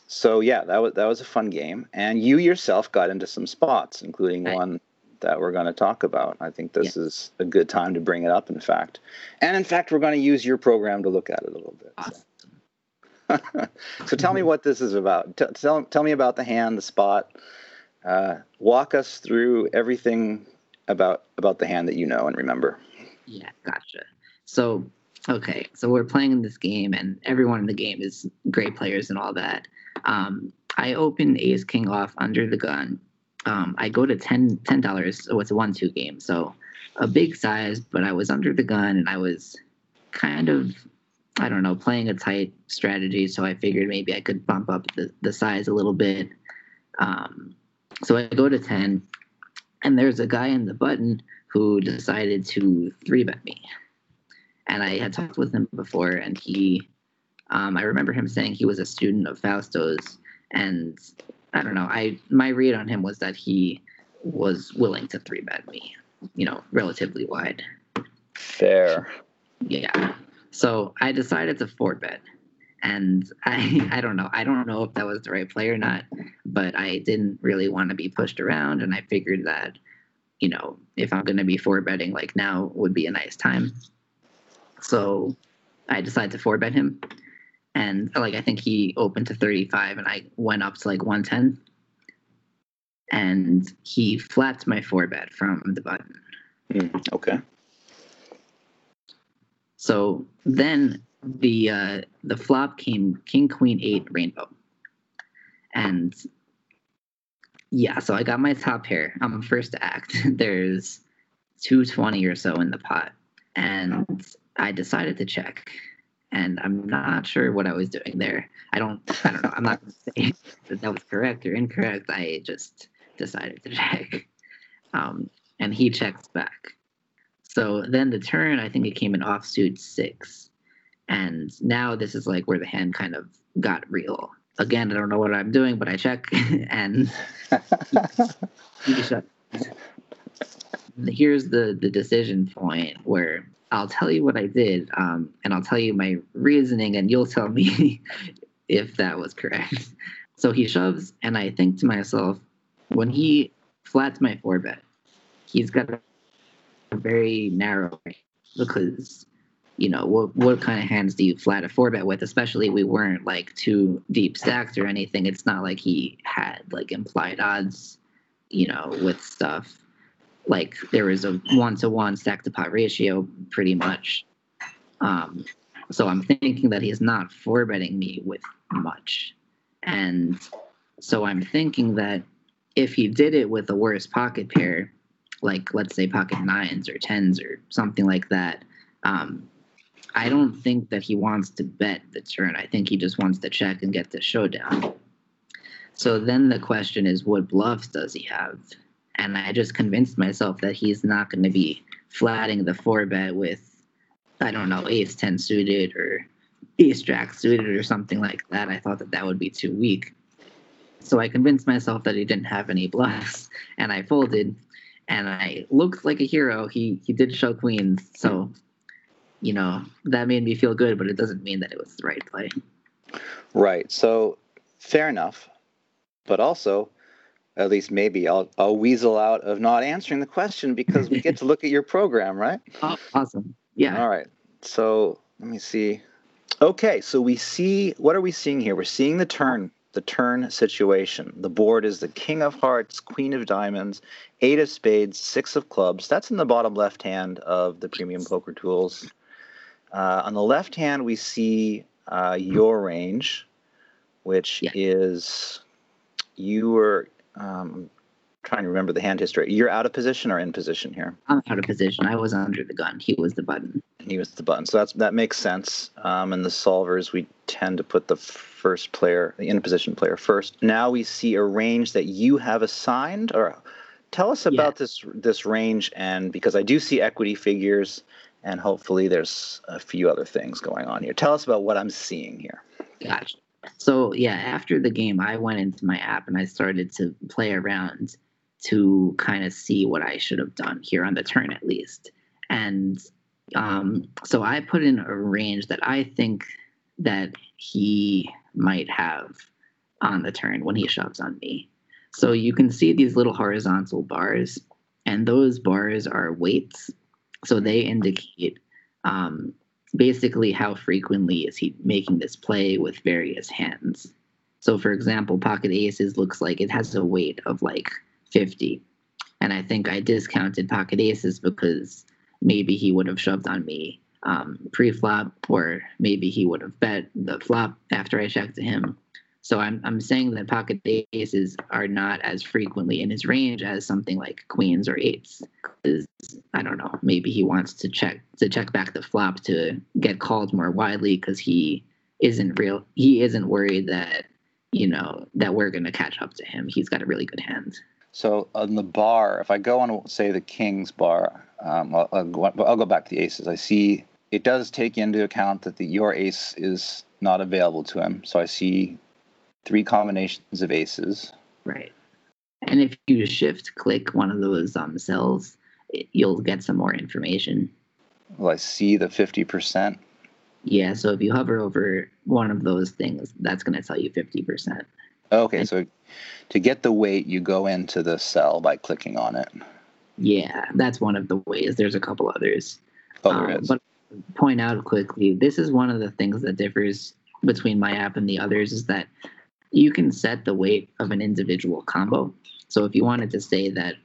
B: so yeah, that was that was a fun game, and you yourself got into some spots, including right. one that we're going to talk about. I think this yeah. is a good time to bring it up. In fact, and in fact, we're going to use your program to look at it a little bit. Awesome. So, so tell me what this is about. T- tell tell me about the hand, the spot. Uh, walk us through everything about about the hand that you know and remember.
C: Yeah, gotcha. So, okay, so we're playing this game, and everyone in the game is great players and all that. Um, I open Ace King off under the gun. Um, I go to 10 dollars. So it's a one-two game, so a big size, but I was under the gun, and I was kind of, I don't know, playing a tight strategy. So I figured maybe I could bump up the, the size a little bit. Um, so I go to 10, and there's a guy in the button who decided to three bet me. and I had talked with him before, and he, um, I remember him saying he was a student of Fausto's, and I don't know, I my read on him was that he was willing to three bet me, you know, relatively wide.
B: Fair.
C: Yeah. So I decided to four bet. And I I don't know. I don't know if that was the right play or not, but I didn't really want to be pushed around and I figured that, you know, if I'm gonna be four betting, like now would be a nice time. So I decided to four bet him. And like I think he opened to 35 and I went up to like 110. And he flapped my four bet from the button.
B: Mm, okay.
C: So then the uh, the flop came King Queen Eight Rainbow, and yeah, so I got my top pair. I'm first to act. There's 220 or so in the pot, and I decided to check. And I'm not sure what I was doing there. I don't. I don't know. I'm not going to say that that was correct or incorrect. I just decided to check. Um, and he checks back. So then the turn, I think it came in offsuit six. And now this is like where the hand kind of got real. Again, I don't know what I'm doing, but I check and he shut. Here's the the decision point where I'll tell you what I did, um, and I'll tell you my reasoning, and you'll tell me if that was correct. So he shoves, and I think to myself, when he flats my bet, he's got a very narrow because you know what what kind of hands do you flat a four bet with? Especially we weren't like too deep stacked or anything. It's not like he had like implied odds you know with stuff like there was a one to one stack to pot ratio pretty much um so i'm thinking that he's not four betting me with much and so i'm thinking that if he did it with a worse pocket pair like let's say pocket nines or tens or something like that. Um, I don't think that he wants to bet the turn. I think he just wants to check and get the showdown. So then the question is, what bluffs does he have? And I just convinced myself that he's not going to be flatting the four bet with, I don't know, ace 10 suited or ace jack suited or something like that. I thought that that would be too weak. So I convinced myself that he didn't have any bluffs and I folded and I looked like a hero. He he did show queens, so you know that made me feel good. But it doesn't mean that it was the right play.
B: Right. So fair enough, but also, at least maybe I'll I'll weasel out of not answering the question because we get to look at your program, right?
C: Oh, awesome. Yeah.
B: All right. So let me see. Okay, so we see what are we seeing here? We're seeing the turn the turn situation. The board is the King of Hearts, Queen of Diamonds, Eight of Spades, Six of Clubs. That's in the bottom left hand of the Premium Poker Tools. Uh, on the left hand, we see uh, your range, which yeah. is you were um, I'm trying to remember the hand history. You're out of position or in position here?
C: I'm out of position. I was under the gun. He was the button.
B: He was the button. So that's that makes sense. Um, and the solvers, we tend to put the first player, the in position player first. Now we see a range that you have assigned. Or tell us about yeah. this this range, and because I do see equity figures, and hopefully there's a few other things going on here. Tell us about what I'm seeing here.
C: Gotcha. So yeah, after the game, I went into my app and I started to play around to kind of see what I should have done here on the turn at least. And um, so I put in a range that I think that he might have on the turn when he shoves on me. So you can see these little horizontal bars, and those bars are weights. So they indicate um, basically how frequently is he making this play with various hands. So, for example, pocket aces looks like it has a weight of like 50. And I think I discounted pocket aces because maybe he would have shoved on me um, pre-flop, or maybe he would have bet the flop after I checked to him. So I'm I'm saying that pocket aces are not as frequently in his range as something like queens or eights. Because I don't know, maybe he wants to check to check back the flop to get called more widely because he isn't real. He isn't worried that you know that we're gonna catch up to him. He's got a really good hand.
B: So on the bar, if I go on, say the king's bar, um, I'll, I'll, go, I'll, go, back to the aces. I see it does take into account that the your ace is not available to him. So I see three combinations of aces.
C: Right. And if you shift click one of those um, cells, it, you'll get some more information.
B: Well, I see the 50%.
C: Yeah, so if you hover over one of those things, that's going to tell you 50%.
B: Okay, so to get the weight, you go into the cell by clicking on it.
C: Yeah, that's one of the ways. There's a couple others.
B: Oh, there
C: Um,
B: is.
C: But point out quickly, this is one of the things that differs between my app and the others is that you can set the weight of an individual combo. So if you wanted to say that,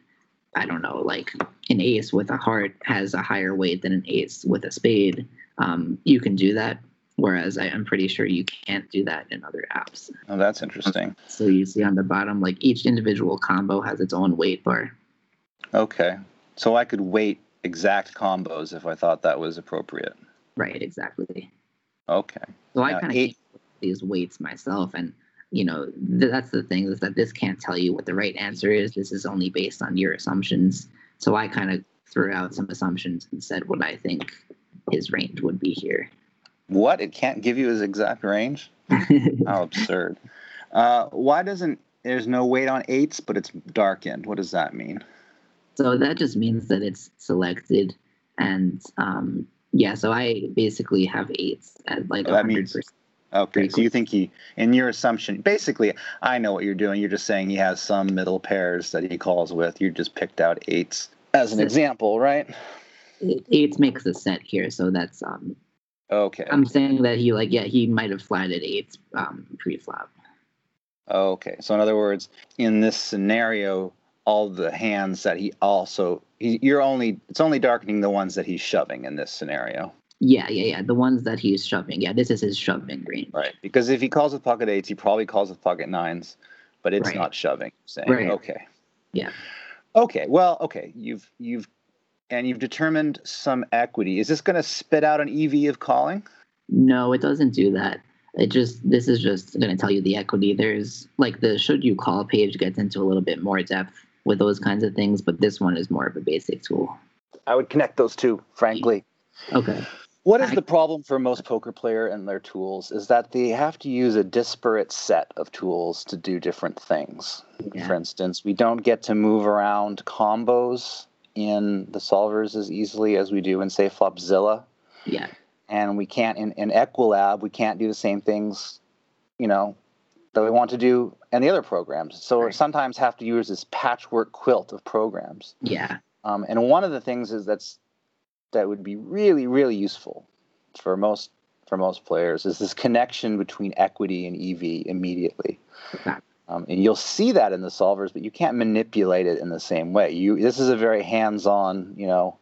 C: I don't know, like an ace with a heart has a higher weight than an ace with a spade, um, you can do that. Whereas I, I'm pretty sure you can't do that in other apps.
B: Oh, that's interesting.
C: So you see on the bottom, like each individual combo has its own weight bar.
B: Okay. So I could weight exact combos if I thought that was appropriate.
C: Right, exactly.
B: Okay.
C: So I kind of
B: eight-
C: these weights myself, and you know th- that's the thing is that this can't tell you what the right answer is. This is only based on your assumptions. So I kind of threw out some assumptions and said what I think his range would be here.
B: What? It can't give you his exact range? How absurd. Uh, why doesn't there's no weight on eights, but it's darkened? What does that mean?
C: so that just means that it's selected, and um, yeah. So I basically have eights at like
B: Oh, that
C: hundred
B: means-
C: percent.
B: Okay, so you think he, in your assumption, basically, I know what you're doing. You're just saying he has some middle pairs that he calls with. You just picked out eights as an example, right?
C: Eights makes a set here, so that's um.
B: Okay.
C: I'm saying that he like yeah he might have flatted eights um pre-flop.
B: Okay. So in other words, in this scenario, all the hands that he also he, you're only it's only darkening the ones that he's shoving in this scenario.
C: Yeah, yeah, yeah. The ones that he's shoving. Yeah, this is his shoving range.
B: Right. Because if he calls with pocket eights, he probably calls with pocket nines, but it's
C: Right.
B: not shoving. Saying
C: Right.
B: okay.
C: Yeah.
B: Okay. Well, okay. You've you've and you've determined some equity. Is this going to spit out an EV of calling?
C: No, it doesn't do that. It just this is just going to tell you the equity. There's like the should you call page gets into a little bit more depth with those kinds of things, but this one is more of a basic tool.
B: I would connect those two, frankly.
C: Okay.
B: What is the problem for most poker player and their tools is that they have to use a disparate set of tools to do different things.
C: Yeah.
B: For instance, we don't get to move around combos in the solvers as easily as we do in say Flopzilla.
C: Yeah.
B: And we can't in, in Equilab, we can't do the same things, you know, that we want to do in the other programs. So we
C: Right.
B: sometimes have to use this patchwork quilt of programs.
C: Yeah.
B: Um, and one of the things is that's that would be really, really useful for most for most players is this connection between equity and EV immediately. Um, and you'll see that in the solvers, but you can't manipulate it in the same way. You this is a very hands-on, you know,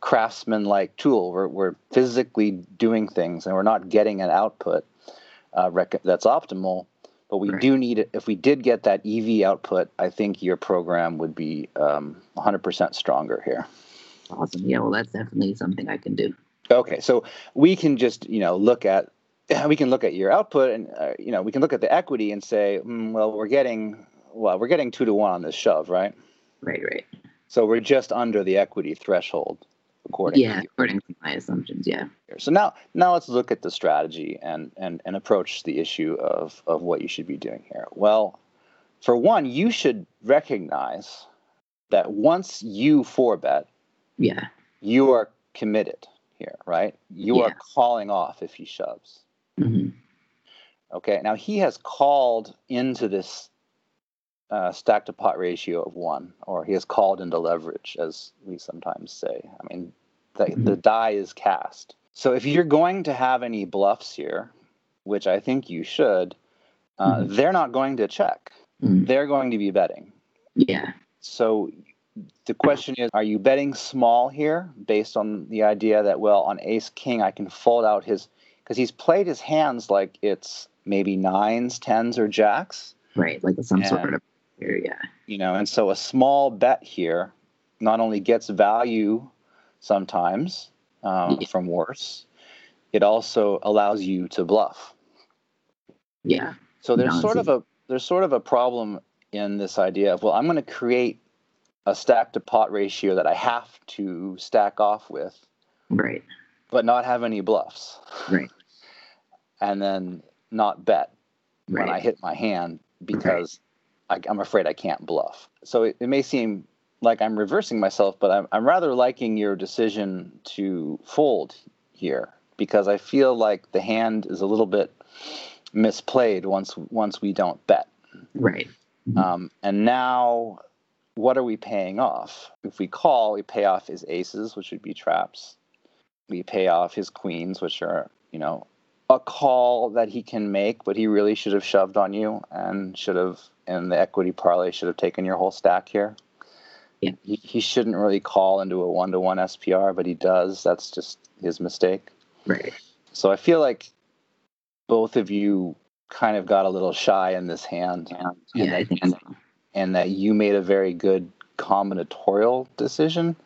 B: craftsman-like tool. We're we're physically doing things, and we're not getting an output uh, rec- that's optimal. But we
C: Right.
B: do need it. If we did get that EV output, I think your program would be um, 100% stronger here.
C: Awesome. Yeah. Well, that's definitely something I can do.
B: Okay, so we can just you know look at we can look at your output and uh, you know we can look at the equity and say, mm, well, we're getting well, we're getting two to one on this shove, right?
C: Right. Right.
B: So we're just under the equity threshold, according
C: Yeah.
B: to
C: According to my assumptions. Yeah.
B: So now now let's look at the strategy and and and approach the issue of of what you should be doing here. Well, for one, you should recognize that once you four bet,
C: Yeah.
B: you are committed here, right? You
C: Yeah.
B: are calling off if he shoves.
C: hmm
B: Okay, now he has called into this uh, stack to pot ratio of one, or he has called into leverage, as we sometimes say. I mean, the, the die is cast. So if you're going to have any bluffs here, which I think you should, uh,
C: Mhm.
B: they're not going to check.
C: Mm.
B: They're going to be betting.
C: Yeah.
B: So the question is, are you betting small here based on the idea that, well, on ace king, I can fold out his, because he's played his hands like it's maybe nines, tens, or jacks,
C: Right. Like some sort
B: And-
C: of. Yeah.
B: you know, and so a small bet here not only gets value sometimes um,
C: Yeah.
B: from worse, it also allows you to bluff.
C: Yeah.
B: So there's sort of a there's sort of a problem in this idea of well, I'm going to create a stack to pot ratio that I have to stack off with,
C: Right.
B: but not have any bluffs.
C: Right.
B: And then not bet
C: Right.
B: when I hit my hand because I, I'm afraid I can't bluff. So it, it may seem like I'm reversing myself, but I'm, I'm rather liking your decision to fold here because I feel like the hand is a little bit misplayed once once we don't bet.
C: right.
B: Um, and now, what are we paying off? If we call, we pay off his aces, which would be traps. We pay off his queens, which are, you know, a call that he can make, but he really should have shoved on you and should have, in the equity parlay, should have taken your whole stack here.
C: Yeah.
B: He, he shouldn't really call into a one to one SPR, but he does. That's just his mistake.
C: Right.
B: So I feel like both of you kind of got a little shy in this hand. and
C: Yeah, I think so.
B: And that you made a very good combinatorial decision,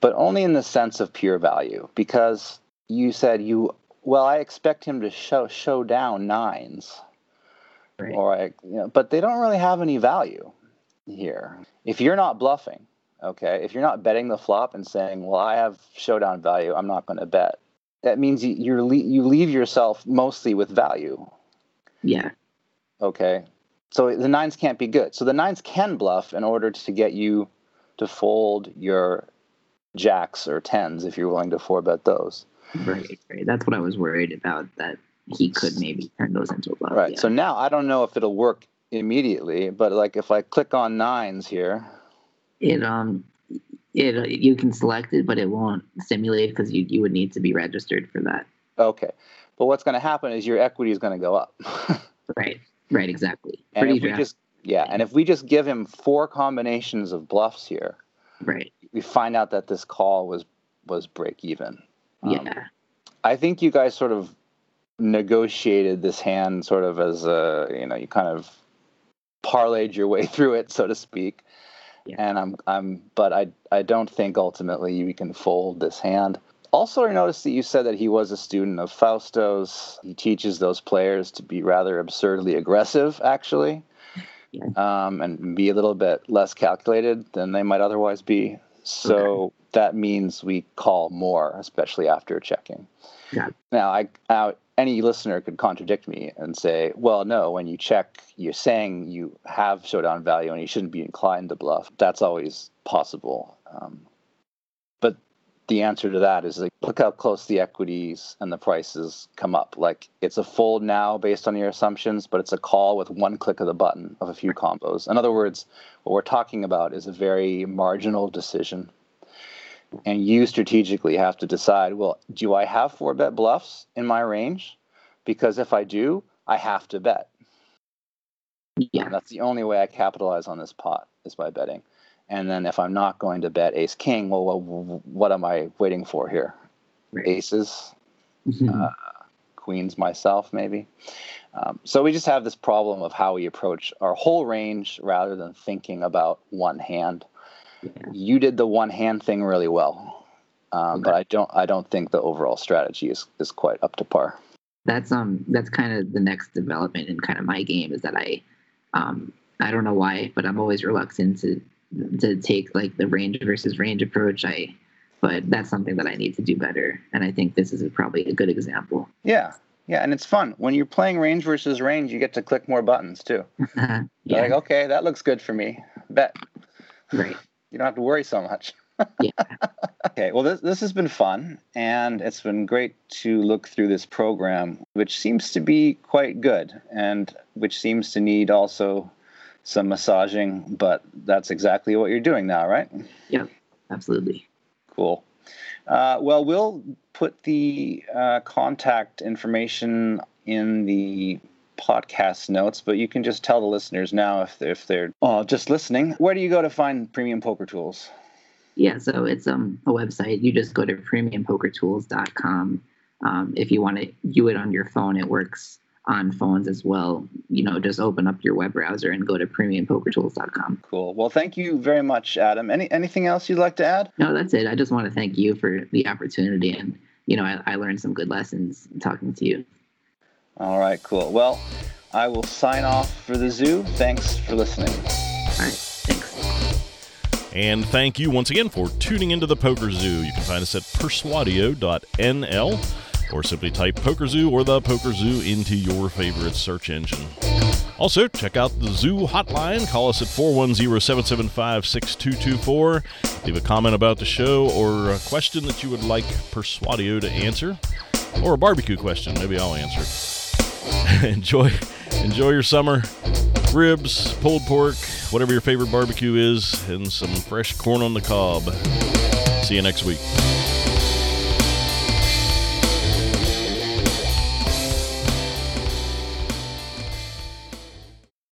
B: but only in the sense of pure value because you said you well I expect him to show show down nines
C: Right.
B: or I you know, but they don't really have any value here. If you're not bluffing, okay, if you're not betting the flop and saying, "Well, I have showdown value, I'm not going to bet," that means you you're you leave yourself mostly with value
C: Yeah.
B: Okay. So the nines can't be good. So the nines can bluff in order to get you to fold your jacks or tens if you're willing to four bet those.
C: Right. Right. That's what I was worried about. That he could maybe turn those into a bluff.
B: right.
C: Yeah.
B: So now I don't know if it'll work immediately, but like if I click on nines here,
C: it um it uh, you can select it, but it won't simulate because you you would need to be registered for that.
B: okay. But what's going to happen is your equity is going to go up.
C: Right. Right. Exactly.
B: and
C: Pretty
B: if we just yeah, and if we just give him four combinations of bluffs here,
C: right.
B: we find out that this call was was break even. Um,
C: Yeah.
B: I think you guys sort of negotiated this hand sort of as a, you know, you kind of parlayed your way through it, so to speak.
C: Yeah.
B: And I'm, I'm, but I, I don't think ultimately we can fold this hand. Also, I noticed that you said that he was a student of Fausto's. He teaches those players to be rather absurdly aggressive, actually, um, and be a little bit less calculated than they might otherwise be. So that means we call more, especially after checking.
C: It.
B: Now, I, now, any listener could contradict me and say, well, no, when you check, you're saying you have showdown value and you shouldn't be inclined to bluff. That's always possible. Um, the answer to that is like, look how close the equities and the prices come up. Like it's a fold now based on your assumptions, but it's a call with one click of the button of a few combos. In other words, what we're talking about is a very marginal decision and you strategically have to decide well do i have four bet bluffs in my range because if i do i have to bet
C: Yeah.
B: and that's the only way i capitalize on this pot is by betting and then if i'm not going to bet ace king well, well what am i waiting for here aces
C: Mhm.
B: uh, queens myself maybe um, so we just have this problem of how we approach our whole range rather than thinking about one hand
C: Yeah.
B: you did the one hand thing really well, um, but I don't. I don't think the overall strategy is, is quite up to par.
C: that's um that's kind of the next development in kind of my game is that I um I don't know why, but I'm always reluctant to to take like the range versus range approach. I but that's something that I need to do better, and I think this is probably a good example.
B: Yeah, yeah, and it's fun when you're playing range versus range. You get to click more buttons too.
C: yeah,
B: You're like, okay, that looks good for me. Bet
C: right.
B: you don't have to worry so much.
C: Yeah.
B: Okay, well, this, this has been fun, and it's been great to look through this program, which seems to be quite good, and which seems to need also some massaging, but that's exactly what you're doing now, right?
C: Yeah, absolutely.
B: Cool. Uh, well, we'll put the uh, contact information in the podcast notes, but you can just tell the listeners now if they're, if they're uh, just listening. Where do you go to find premium poker tools?
C: Yeah, so it's um a website. You just go to premiumpokertools.com. Um, if you want to view it on your phone, it works on phones as well. You know, just open up your web browser and go to premiumpokertools.com.
B: Cool. Well, thank you very much, Adam. Any anything else you'd like to add?
C: No, that's it. I just want to thank you for the opportunity, and you know, I, I learned some good lessons talking to you.
B: All right, cool. Well, I will sign off for the zoo. Thanks for listening.
C: All right, thanks.
A: And thank you once again for tuning into the Poker Zoo. You can find us at persuadio.nl or simply type Poker Zoo or the Poker Zoo into your favorite search engine. Also, check out the Zoo hotline. Call us at 410 775 6224. Leave a comment about the show or a question that you would like Persuadio to answer, or a barbecue question. Maybe I'll answer it. enjoy, enjoy your summer. Ribs, pulled pork, whatever your favorite barbecue is, and some fresh corn on the cob. See you next week.